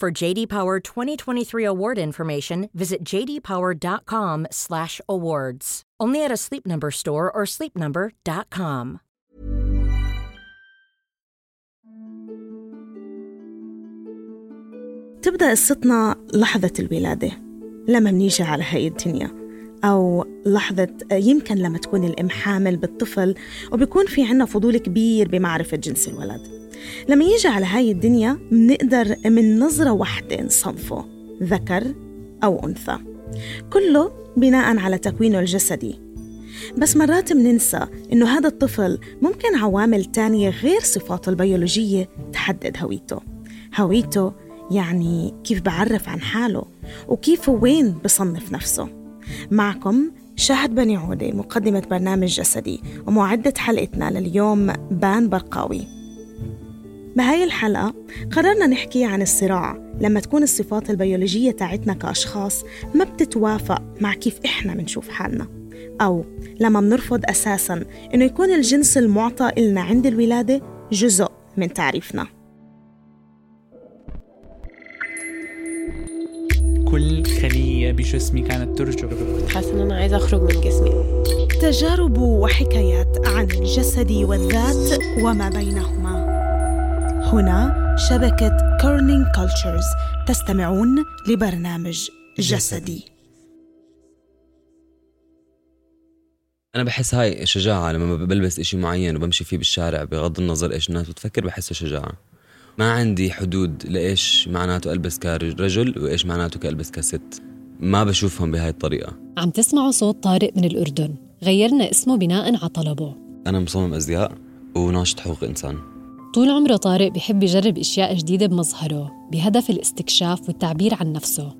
For JD Power 2023 award information, visit jdpower.com/awards. Only at a Sleep Number store or sleepnumber.com. تبدأ قصتنا لحظة الولادة لما منيجي على هاي الدنيا أو لحظة يمكن لما تكون الأم حامل بالطفل وبيكون في عنا فضول كبير بمعرفة جنس الولد لما يجي على هاي الدنيا منقدر من نظرة واحدة نصنفه ذكر أو أنثى. كله بناء على تكوينه الجسدي. بس مرات مننسى إنه هذا الطفل ممكن عوامل تانية غير صفاته البيولوجية تحدد هويته. هويته يعني كيف بعرف عن حاله وكيف وين بصنف نفسه. معكم شهد بني عودة مقدمة برنامج جسدي ومعدة حلقتنا لليوم بان برقاوي. بهاي الحلقة قررنا نحكي عن الصراع. لما تكون الصفات البيولوجية تاعتنا كأشخاص ما بتتوافق مع كيف إحنا بنشوف حالنا. أو لما بنرفض أساساً إنه يكون الجنس المعطى إلنا عند الولادة جزء من تعريفنا. كل خلية بجسمي كانت ترجف حاسة إن أنا عايزة أخرج من جسمي. تجارب وحكايات عن الجسد والذات وما بينهما. هنا شبكة Kerning Cultures تستمعون لبرنامج جسدي. أنا بحس هاي شجاعة لما بلبس إشي معين وبمشي فيه بالشارع بغض النظر إيش الناس بتفكر بحسه شجاعة. ما عندي حدود لإيش معناته ألبس كرجل وإيش معناته كألبس كست. ما بشوفهم بهاي الطريقة. عم تسمعوا صوت طارق من الأردن. غيرنا اسمه بناء على طلبه. أنا مصمم أزياء وناشط حقوق إنسان. طول عمره طارق بيحب يجرب أشياء جديدة بمظهره بهدف الاستكشاف والتعبير عن نفسه.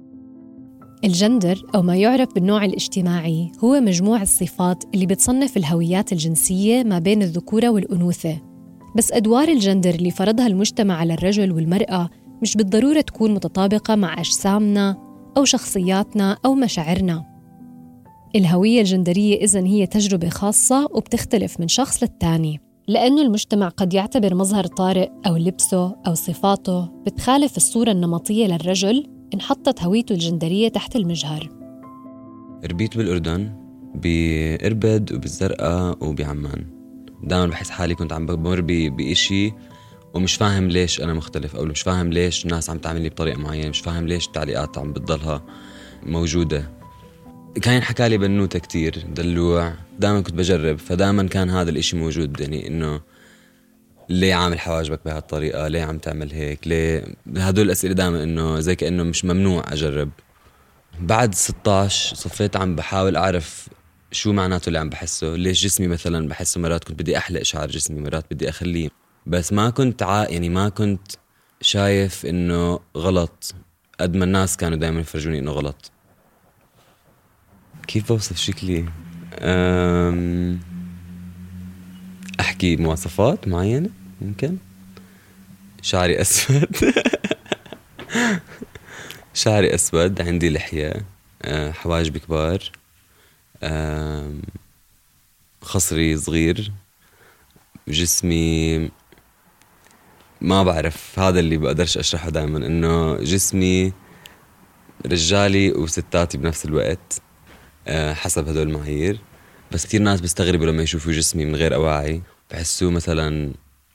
الجندر أو ما يعرف بالنوع الاجتماعي هو مجموع الصفات اللي بتصنف الهويات الجنسية ما بين الذكورة والأنوثة. بس أدوار الجندر اللي فرضها المجتمع على الرجل والمرأة مش بالضرورة تكون متطابقة مع أجسامنا أو شخصياتنا أو مشاعرنا. الهوية الجندرية إذن هي تجربة خاصة وبتختلف من شخص للتاني. لأنه المجتمع قد يعتبر مظهر طارق أو لبسه أو صفاته بتخالف الصورة النمطية للرجل انحطت هويته الجندرية تحت المجهر. ربيت بالأردن بإربد وبالزرقاء وبعمان. دائما بحس حالي كنت عم بمر بإشي ومش فاهم ليش أنا مختلف أو مش فاهم ليش الناس عم تعاملني بطريقة معينة مش فاهم ليش التعليقات عم بتضلها موجودة. كان ينحكى لي بنوتة كتير دلوع. دائما كنت بجرب فدائما كان هذا الإشي موجود يعني إنه ليه عامل حواجبك بهالطريقة؟ ليه عم تعمل هيك؟ ليه؟ هدول الأسئلة دائما إنه زي كأنه مش ممنوع أجرب. بعد 16 صفيت عم بحاول أعرف شو معناته اللي عم بحسه ليش جسمي مثلا بحسه مرات كنت بدي أحلق شعر جسمي مرات بدي أخليه. بس ما كنت عا يعني ما كنت شايف إنه غلط قد ما الناس كانوا دائما يفرجوني إنه غلط. كيف بوصف شكلي؟ أم... أحكي مواصفات معينة؟ ممكن؟ شعري أسود. شعري أسود عندي لحية أه، حواجبي كبار خصري صغير جسمي ما بعرف هذا اللي بقدرش أشرحه دائما إنه جسمي رجالي وستاتي بنفس الوقت. حسب هدول المعايير. بس كثير ناس بيستغربوا لما يشوفوا جسمي من غير أواعي. بحسوه مثلا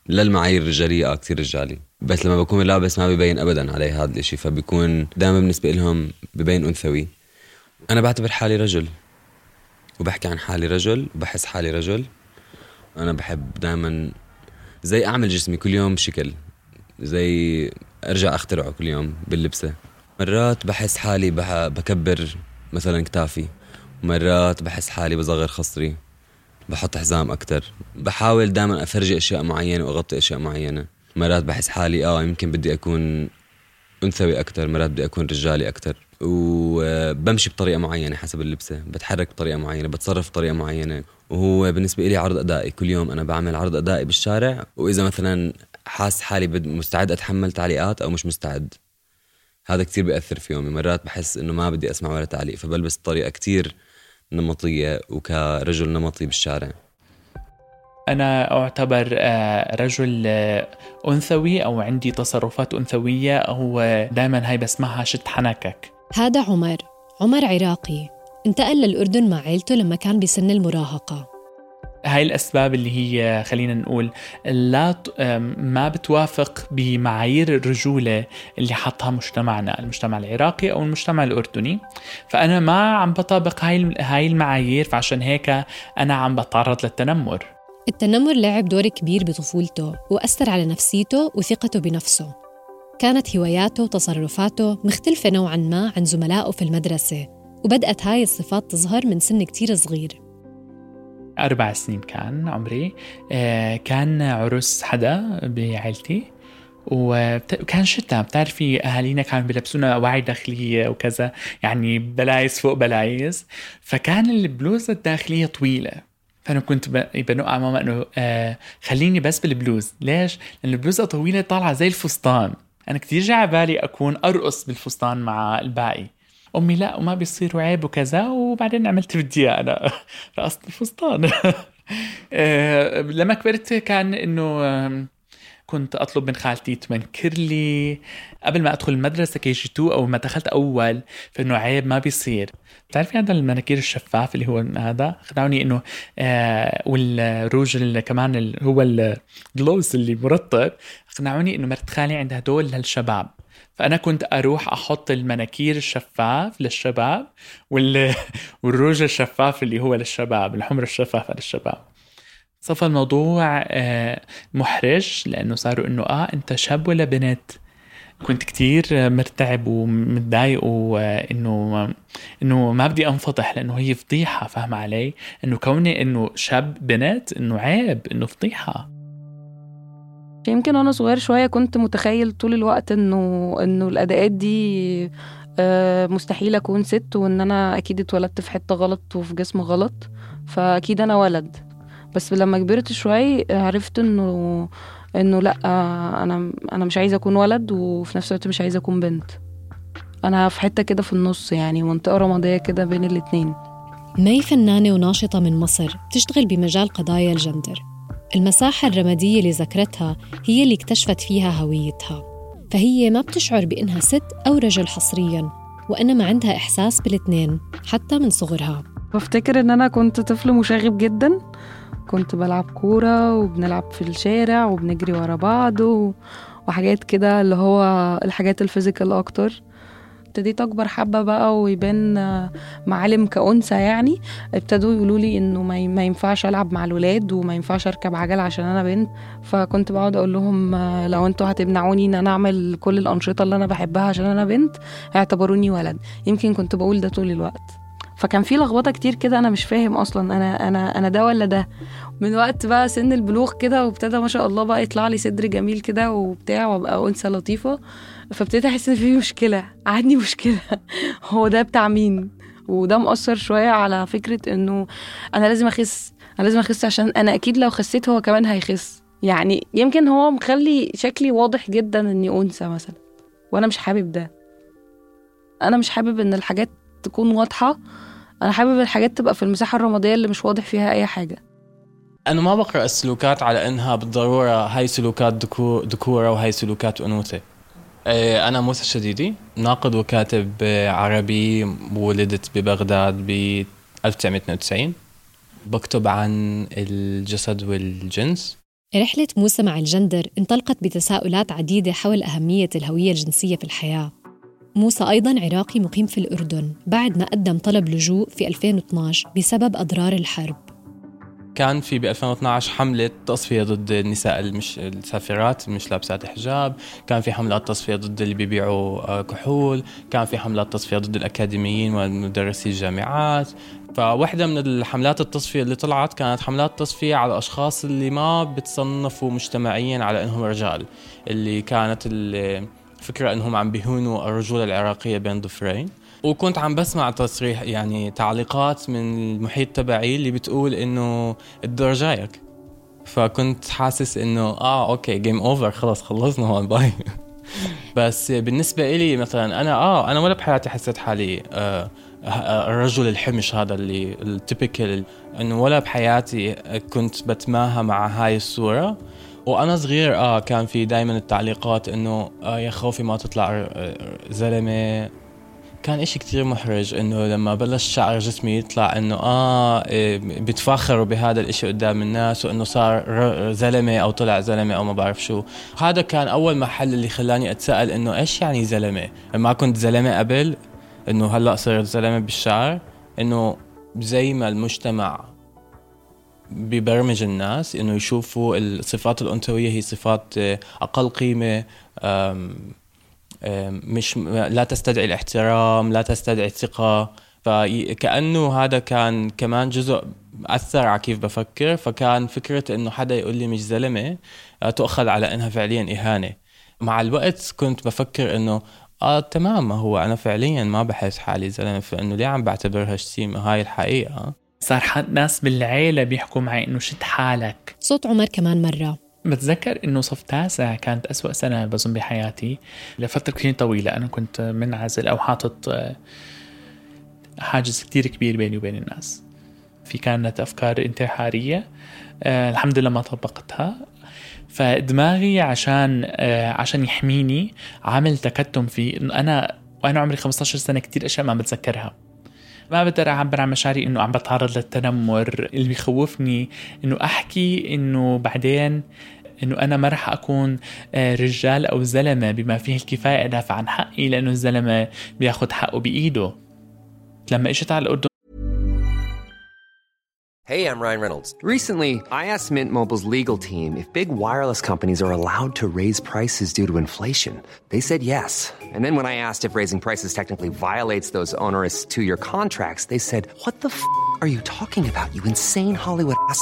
للمعايير الرجالية آه كثير رجالي. بس لما بكون لابس ما ببين ابدا علي هذا الإشي. فبيكون دائما بالنسبة لهم ببين أنثوي. أنا بعتبر حالي رجل. وبحكي عن حالي رجل. وبحس حالي رجل. أنا بحب دائما زي أعمل جسمي كل يوم شكل زي أرجع أخترعه كل يوم باللبسة. مرات بحس حالي بكبر مثلا كتافي. مرات بحس حالي بصغر خصري بحط حزام أكتر بحاول دائما أفرجي أشياء معينة وأغطي أشياء معينة. مرات بحس حالي آه يمكن بدي أكون أنثوي أكتر مرات بدي أكون رجالي أكتر. وبمشي بطريقة معينة حسب اللبسة بتحرك بطريقة معينة بتصرف بطريقة معينة. وهو بالنسبة لي عرض أدائي كل يوم أنا بعمل عرض أدائي بالشارع. وإذا مثلا حاس حالي مستعد أتحمل تعليقات أو مش مستعد هذا كتير بيأثر في يومي. مرات بحس إنه ما بدي أسمع ولا تعليق فبلبس بطريقة كتير نمطية وكرجل نمطي بالشارع. أنا أعتبر آه، رجل آه، أنثوي أو عندي تصرفات أنثوية أو دائما هاي بسمعها شد حنكك. هذا عمر عمر عراقي. انتقل للأردن مع عيلته لما كان بسن المراهقة. هاي الأسباب اللي هي خلينا نقول لا ما بتوافق بمعايير الرجولة اللي حطها مجتمعنا المجتمع العراقي أو المجتمع الأردني. فأنا ما عم بطابق هاي هاي المعايير فعشان هيك أنا عم بتعرض للتنمر. التنمر لعب دور كبير بطفولته وأثر على نفسيته وثقته بنفسه. كانت هواياته وتصرفاته مختلفة نوعاً ما عن زملائه في المدرسة وبدأت هاي الصفات تظهر من سن كتير صغير. أربع سنين كان عمري. آه، كان عرس حدا بعائلتي وكان شتاء بتعرفي أهالينا كانوا بيلبسونا أواعي داخلية وكذا يعني بلايز فوق بلايز. فكان البلوزة الداخلية طويلة. فأنا كنت ب- بنق على ماما إنه آه خليني بس بالبلوز. ليش؟ لأن البلوزة طويلة طالعة زي الفستان. أنا كتير جا على بالي أكون أرقص بالفستان مع الباقي. أمي لا وما بيصير وعيب وكذا وبعدين عملت بدي أنا. رقصت بالفستان آه، لما كبرت كان إنه كنت أطلب من خالتي تمنكر لي. قبل ما أدخل المدرسة كي جي 2 أو ما دخلت أول فإنه عيب ما بيصير. بتعرفي هذا المناكير الشفاف اللي هو هذا؟ خدعوني إنه آه والروج اللي كمان ال- هو الجلوز اللي مرطب. اقنعوني إنه مرت خالي عندها دول للشباب فأنا كنت أروح أحط المناكير الشفاف للشباب وال... والروج الشفاف اللي هو للشباب الحمر الشفافه للشباب صفى الموضوع آه، محرج لأنه صاروا إنه آه أنت شاب ولا بنت؟ كنت كتير مرتعب ومتضايق وإنه إنه ما بدي أنفضح لأنه هي فضيحة فاهمة علي؟ إنه كوني إنه شاب بنت إنه عيب إنه فضيحة. يمكن وأنا صغير شوية كنت متخيل طول الوقت انه انه الأداءات دي آه، مستحيل أكون ست وإن أنا أكيد اتولدت في حتة غلط وفي جسم غلط فأكيد أنا ولد. بس لما كبرت شوي عرفت إنه إنه لأ أنا أنا مش عايزة أكون ولد وفي نفس الوقت مش عايزة أكون بنت. أنا في حتة كده في النص يعني منطقة رمادية كده بين الاتنين. مي فنانة وناشطة من مصر بتشتغل بمجال قضايا الجندر. المساحة الرمادية اللي ذكرتها هي اللي اكتشفت فيها هويتها فهي ما بتشعر بإنها ست أو رجل حصرياً وإنما عندها إحساس بالاثنين حتى من صغرها. بفتكر إن أنا كنت طفل مشاغب جدا. كنت بلعب كورة وبنلعب في الشارع وبنجري ورا بعض و... وحاجات كده اللي هو الحاجات الفيزيكال أكتر. ابتديت أكبر حبة بقى ويبان معالم كأنثى يعني ابتدوا يقولوا لي إنه ما ينفعش ألعب مع الولاد وما ينفعش أركب عجل عشان أنا بنت. فكنت بقعد أقول لهم لو أنتوا هتمنعوني إن أنا أعمل كل الأنشطة اللي أنا بحبها عشان أنا بنت اعتبروني ولد. يمكن كنت بقول ده طول الوقت. فكان في لخبطة كتير كده أنا مش فاهم أصلا أنا أنا أنا ده ولا ده. من وقت بقى سن البلوغ كده وابتدى ما شاء الله بقى يطلع لي صدر جميل كده وبتاع وأبقى أنثى لطيفة. فابتديت أحس إن في مشكلة عندي مشكلة. هو ده بتاع مين؟ وده مؤثر شوية على فكرة إنه أنا لازم أخس أنا لازم أخس عشان أنا أكيد لو خسيت هو كمان هيخس. يعني يمكن هو مخلي شكلي واضح جدا إني أنثى مثلا وأنا مش حابب ده. أنا مش حابب إن الحاجات تكون واضحة أنا حابب الحاجات تبقى في المساحة الرمادية اللي مش واضح فيها أي حاجة. أنا ما بقرأ السلوكات على إنها بالضرورة هاي سلوكات ذكو- ذكورة وهاي سلوكات أنوثة. إيه، أنا موسى الشديدي ناقد وكاتب آه، عربي ولدت ببغداد ب 1992 بكتب عن الجسد والجنس. رحلة موسى مع الجندر انطلقت بتساؤلات عديدة حول أهمية الهوية الجنسية في الحياة. موسى أيضا عراقي مقيم في الأردن بعد ما قدم طلب لجوء في 2012 بسبب أضرار الحرب. كان في ب 2012 حملة تصفية ضد النساء المش السافرات مش لابسات حجاب، كان في حملات تصفية ضد اللي بيبيعوا آه، كحول، كان في حملات تصفية ضد الأكاديميين ومدرسي الجامعات، فواحدة من الحملات التصفية اللي طلعت كانت حملات تصفية على الأشخاص اللي ما بتصنفوا مجتمعيا على أنهم رجال اللي كانت الفكرة أنهم عم بيهونوا الرجولة العراقية بين ضفرين. وكنت عم بسمع تصريح يعني تعليقات من المحيط تبعي اللي بتقول إنه الدور جايك. فكنت حاسس إنه آه okay game over خلص خلصنا هون bye بس بالنسبة إلي مثلا أنا آه أنا ولا بحياتي حسيت حالي آه الرجل الحمش هذا اللي ال typical إنه ولا بحياتي كنت بتماهى مع هاي الصورة. وأنا صغير آه كان في دائما التعليقات إنه آه يا خوفي ما تطلع آه، زلمة. كان إشي كتير محرج إنه لما بلش شعر جسمي يطلع إنه آه إيه، بيتفاخروا بهذا الإشي قدام الناس وإنه صار زلمة أو طلع زلمة أو ما بعرف شو. هذا كان أول محل اللي خلاني أتساءل إنه إيش يعني زلمة؟ ما كنت زلمة قبل إنه هلأ صرت زلمة بالشعر إنه زي ما المجتمع ببرمج الناس إنه يشوفوا الصفات الأنثوية هي صفات آه، أقل قيمة مش لا تستدعي الاحترام لا تستدعي الثقة. فكأنه هذا كان كمان جزء أثر على كيف بفكر. فكان فكرة إنه حدا يقول لي مش زلمة آه، تؤخذ على إنها فعليا إهانة. مع الوقت كنت بفكر إنه آه تمام ما هو أنا فعليا ما بحس حالي زلمة فإنه ليه عم بعتبرها شتيمه هاي الحقيقة. صار ناس بالعيلة بيحكوا معي إنه شد حالك. صوت عمر كمان مرة. بتذكر إنه صف تاسع كانت أسوأ سنة بظن بحياتي لفترة كثير طويلة. أنا كنت منعزل أو حاطط آه، حاجز كثير كبير بيني وبين الناس. في كانت أفكار انتحارية آه، الحمد لله ما طبقتها. فدماغي عشان آه، عشان يحميني عامل تكتم في إنه أنا وأنا عمري 15 سنة كثير أشياء ما بتذكرها. ما بقدر أعبر عن مشاعري إنه عم بتعرض للتنمر. اللي بيخوفني إنه أحكي إنه بعدين انه أنا ما رح اكون آه، رجال أو زلمه بما فيه الكفايه ادافع عن حقي لأنه الزلمه بياخذ حقه بايده لما اجيت على الاردن Hey, I'm Ryan Reynolds. Recently, I asked Mint Mobile's legal team if big wireless companies are allowed to raise prices due to inflation. They said yes. And then when I asked if raising prices technically violates those onerous two-year contracts, they said, "What the f*** are you talking about? You insane Hollywood ass."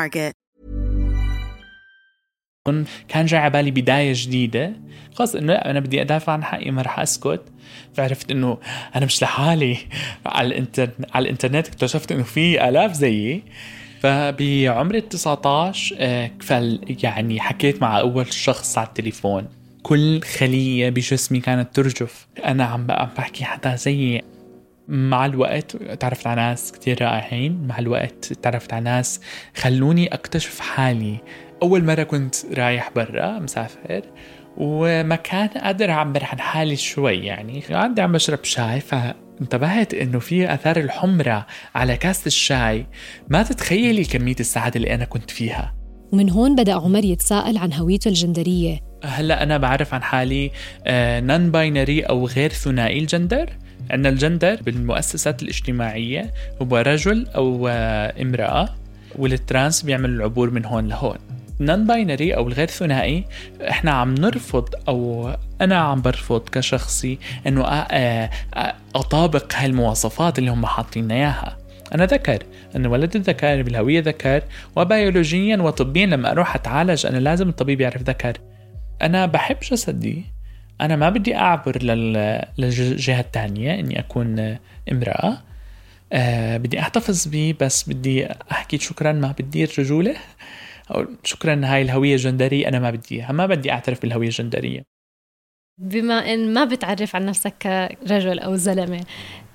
كان جاي على بالي بداية جديدة. خلص إنه لا أنا بدي أدافع عن حقي ما رح أسكت. فعرفت إنه أنا مش لحالي. على الانترنت على الإنترنت اكتشفت إنه في آلاف زيي. فبعمر ال 19 آه، فل يعني حكيت مع أول شخص على التليفون. كل خلية بجسمي كانت ترجف. أنا عم بحكي حدا زيي. مع الوقت تعرفت على ناس كتير رائعين مع الوقت تعرفت على ناس خلوني أكتشف حالي. أول مرة كنت رايح برا مسافر وما كان قادر أعبر عن حالي شوي يعني. عندي عم بشرب شاي فانتبهت إنه في آثار الحمرة على كاسة الشاي. ما تتخيلي كمية السعادة اللي أنا كنت فيها. ومن هون بدأ عمر يتساءل عن هويته الجندرية. هلأ أنا بعرف عن حالي non-binary أو غير ثنائي الجندر. أن الجندر بالمؤسسات الاجتماعية هو رجل أو امرأة وال trans بيعمل العبور من هون لهون. non-binary أو الغير ثنائي إحنا عم نرفض أو أنا عم برفض كشخصي إنه أطابق هالمواصفات اللي هم حاطين إياها. أنا ذكر أنا ولد الذكر بالهوية ذكر وبيولوجيا وطبيا لما أروح أتعالج أنا لازم الطبيب يعرف ذكر. أنا بحب جسدي أنا ما بدي أعبر للجهة الثانية إني أكون امرأة. أه بدي أحتفظ بيه بس بدي أحكي شكرا ما بدي الرجوله أو شكرا هاي الهوية الجندرية أنا ما بدي إياها. ما بدي أعترف بالهوية الجندرية. بما إن ما بتعرف عن نفسك كرجل أو زلمة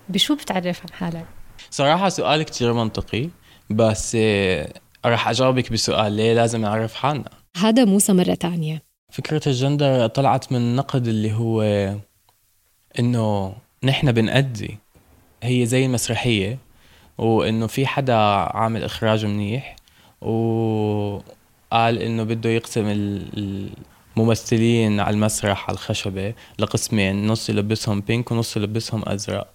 بشو بتعرف عن حالك؟ صراحة سؤال كتير منطقي بس آه، راح أجاوبك بسؤال ليه لازم نعرف حالنا. هذا موسى مرة تانية. فكرة الجندر طلعت من النقد اللي هو إنه نحن بنأدي هي زي المسرحية وإنه في حدا عامل اخراج منيح وقال إنه بده يقسم الممثلين على المسرح على الخشبة لقسمين نص يلبسهم بينك ونص يلبسهم أزرق.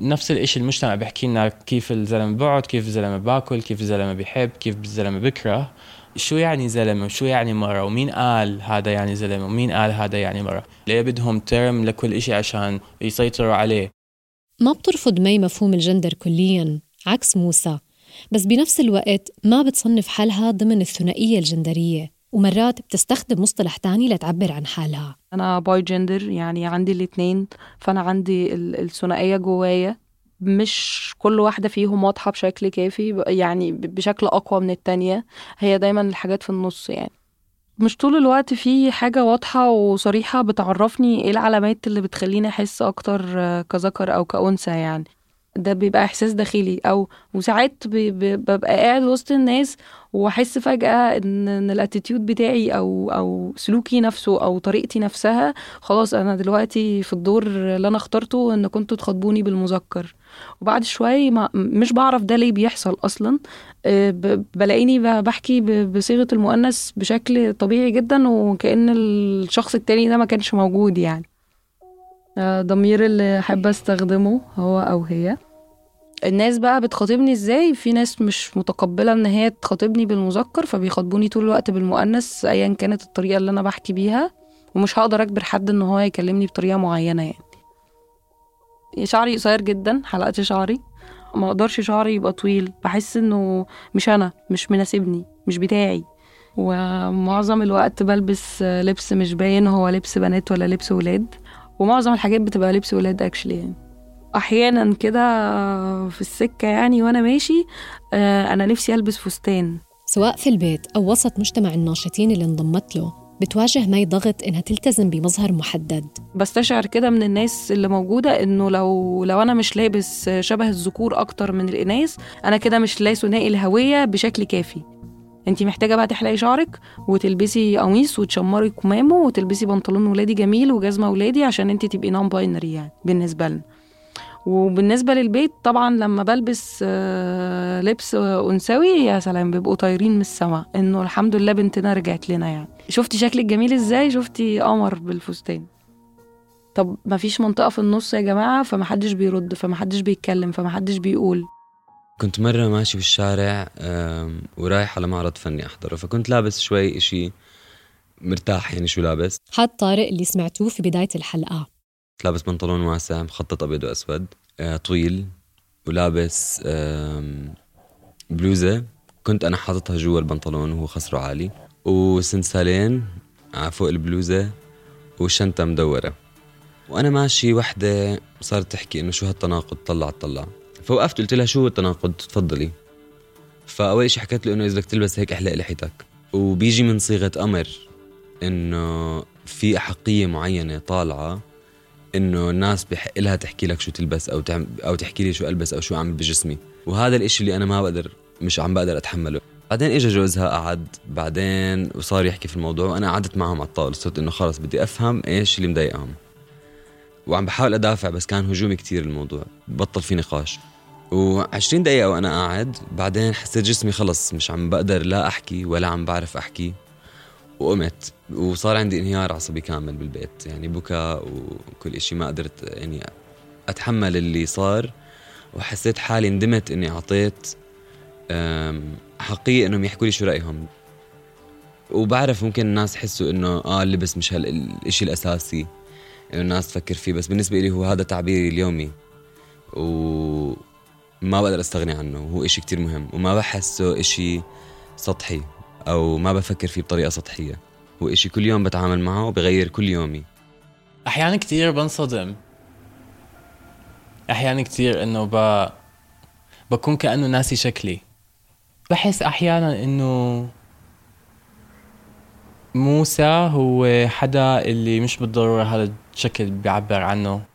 نفس الإشي المجتمع بيحكي لنا كيف الزلمة بقعد كيف الزلمة باكل كيف الزلمة بيحب كيف الزلمة بكره شو يعني زلمة؟ وشو يعني مرة؟ ومين قال هذا يعني زلمة؟ ومين قال هذا يعني مرة؟ ليه بدهم term لكل إشي عشان يسيطروا عليه؟ ما بترفض مي مفهوم الجندر كليا عكس موسى. بس بنفس الوقت ما بتصنف حالها ضمن الثنائية الجندرية ومرات بتستخدم مصطلح تاني لتعبر عن حالها. أنا bigender يعني عندي الاتنين فأنا عندي الثنائية جوايا. مش كل واحدة فيهم واضحة بشكل كافي يعني بشكل أقوى من التانية. هي دايما الحاجات في النص يعني. مش طول الوقت في حاجة واضحة وصريحة بتعرفني إيه العلامات اللي بتخليني أحس أكتر كذكر أو كأنثى يعني. ده بيبقى إحساس داخلي. أو وساعات ببقى قاعد وسط الناس وأحس فجأة إن إن الاتيتيود بتاعي أو أو سلوكي نفسه أو طريقتي نفسها خلاص أنا دلوقتي في الدور اللي أنا اخترته إن كنتوا تخاطبوني بالمذكر. وبعد شوية ما مش بعرف ده ليه بيحصل أصلا. آه، بلاقيني بحكي بصيغة المؤنث بشكل طبيعي جدا وكأن الشخص التاني ده ما كانش موجود يعني. ضمير اللي أحب أستخدمه هو أو هي. الناس بقى بتخاطبني إزاي؟ في ناس مش متقبلة إن هي تخاطبني بالمذكر فبيخاطبوني طول الوقت بالمؤنث ايا كانت الطريقة اللي أنا بحكي بيها ومش هقدر أجبر حد إن هو يكلمني بطريقة معينة يعني. شعري قصير جدا حلقت شعري. ما أقدرش شعري يبقى طويل. بحس إنه مش أنا مش مناسبني مش بتاعي. ومعظم الوقت بلبس لبس مش باين هو لبس بنات ولا لبس ولاد. ومعظم الحاجات بتبقى لبس ولاد اكشلي يعني. أحيانا كده في السكة يعني وأنا ماشي آه، أنا نفسي ألبس فستان. سواء في البيت أو وسط مجتمع الناشطين اللي انضمت له بتواجه مي ضغط إنها تلتزم بمظهر محدد. بستشعر كده من الناس اللي موجودة إنه لو لو أنا مش لابس شبه الذكور أكتر من الإناث أنا كده مش لا ثنائي الهويه بشكل كافي. انت محتاجة بقى تحلقي شعرك وتلبسي قميص وتشمري كمامة وتلبسي بنطلون ولادي جميل وجزمة ولادي عشان انت تبقي non-binary يعني بالنسبة لنا. وبالنسبة للبيت طبعا لما بلبس آه، لبس أنثوي يا سلام بيبقوا طايرين من السما. إنه الحمد لله بنتنا رجعت لنا يعني. شفتي شكلك جميل إزاي؟ شفتي قمر بالفستان. طب مفيش منطقة في النص يا جماعة؟ فمحدش بيرد فمحدش بيتكلم فمحدش بيقول. كنت مرة ماشي في الشارع ورايح على معرض فني أحضره فكنت لابس شوي إشي مرتاح يعني شو لابس؟ هاد طارق اللي سمعتوه في بداية الحلقة. لابس بنطلون واسع مخطط أبيض وأسود آه، طويل ولابس بلوزة. كنت أنا حاططها جوا البنطلون وهو خصره عالي وسنسالين على فوق البلوزة وشنطة مدورة. وأنا ماشي وحدة صارت تحكي إنه شو هالتناقض طلع طلع. فوقفت قلت لها شو التناقض؟ تفضلي. فأول شيء حكيت له إنه إذا بدك تلبس هيك أحلق لحيتك وبيجي من صيغة أمر إنه في أحقية معينة طالعة إنه الناس بحق لها تحكي لك شو تلبس أو تعم أو تحكي لي شو ألبس أو شو أعمل بجسمي. وهذا الإشي اللي أنا ما بقدر مش عم بقدر أتحمله. بعدين اجى جوزها قعد. بعدين وصار يحكي في الموضوع وأنا قعدت معهم على الطاولة. صرت إنه خلص بدي أفهم إيش اللي مضايقهم. وعم بحاول أدافع بس كان هجومي كتير الموضوع. بطل في نقاش. و20 دقيقة وأنا قاعد بعدين حسيت جسمي خلص مش عم بقدر لا أحكي ولا عم بعرف أحكي وقمت وصار عندي انهيار عصبي كامل بالبيت يعني بكاء وكل إشي ما قدرت يعني أتحمل اللي صار وحسيت حالي ندمت إني أعطيت حقيقي إنهم يحكوا لي شو رأيهم. وبعرف ممكن الناس يحسوا إنه آه اللبس مش هالشيء الأساسي إنه الناس تفكر فيه بس بالنسبة لي هو هذا تعبيري اليومي. و ما بقدر أستغني عنه هو إشي كتير مهم وما بحسه إشي سطحي أو ما بفكر فيه بطريقة سطحية هو إشي كل يوم بتعامل معه وبغير كل يومي. أحيانا كتير بنصدم. أحيانا كتير إنه ب... بكون كأنه ناسي شكلي. بحس أحيانا إنه موسى هو حدا اللي مش بالضرورة هذا الشكل بيعبر عنه.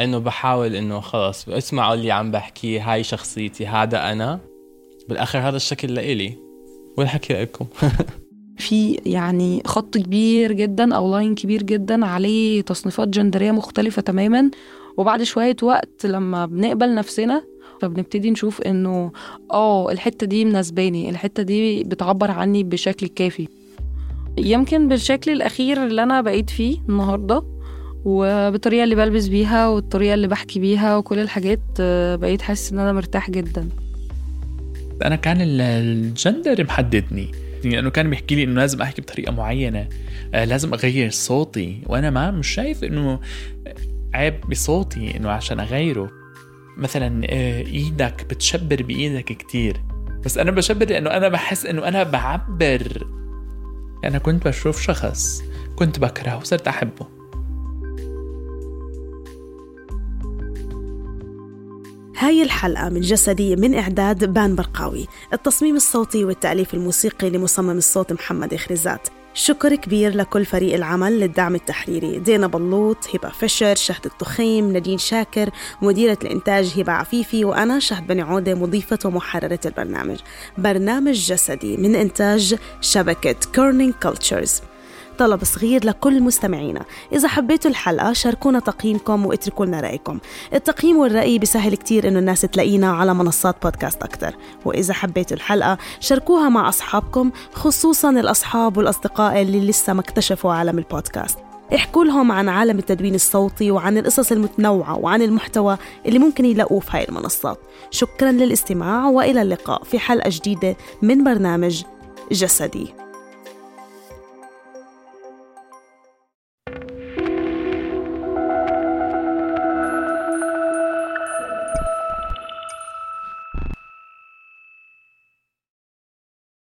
إنه بحاول إنه خلص اسمعوا اللي عم بحكيه هاي شخصيتي هذا أنا. بالآخر هذا الشكل لإلي. والحكي لكم في يعني خط كبير جدا أو لاين كبير جدا عليه تصنيفات جندرية مختلفة تماما. وبعد شوية وقت لما بنقبل نفسنا فبنبتدي نشوف إنه آه الحتة دي مناسباني الحتة دي بتعبر عني بشكل كافي. يمكن بالشكل الأخير اللي أنا بقيت فيه النهارده وبالطريقة اللي بلبس بيها والطريقة اللي بحكي بيها وكل الحاجات آه، بقيت حاسس إن أنا مرتاح جدا. أنا كان الجندر محددني. لأنه كان بيحكي لي إنه لازم أحكي بطريقة معينة آه، لازم أغير صوتي. وأنا ما مش شايف إنه عيب بصوتي إنه عشان أغيره. مثلا آه، إيدك بتشبر بإيدك كتير. بس أنا بشبر لأنه أنا بحس إنه أنا بعبر. أنا كنت بشوف شخص كنت بكرهه وصرت أحبه. هاي الحلقة من جسدي من إعداد بان برقاوي التصميم الصوتي والتأليف الموسيقي لمصمم الصوت محمد إخرزات. شكر كبير لكل فريق العمل للدعم التحريري. دينا بلوط هبة فشر شهد التخيم نادين شاكر مديرة الإنتاج هبة عفيفي وأنا شهد بني عودة مضيفة ومحررة البرنامج. برنامج جسدي من إنتاج شبكة كيرنينج كلتشرز طلب صغير لكل مستمعينا. إذا حبيتوا الحلقة شاركونا تقييمكم واتركوا لنا رأيكم. التقييم والرأي بيسهل كتير إنه الناس تلاقينا على منصات بودكاست أكتر. وإذا حبيتوا الحلقة شاركوها مع أصحابكم خصوصا الأصحاب والأصدقاء اللي لسه ما اكتشفوا عالم البودكاست. احكوا لهم عن عالم التدوين الصوتي وعن القصص المتنوعة وعن المحتوى اللي ممكن يلاقوه في هاي المنصات. شكرا للاستماع وإلى اللقاء في حلقة جديدة من برنامج جسدي.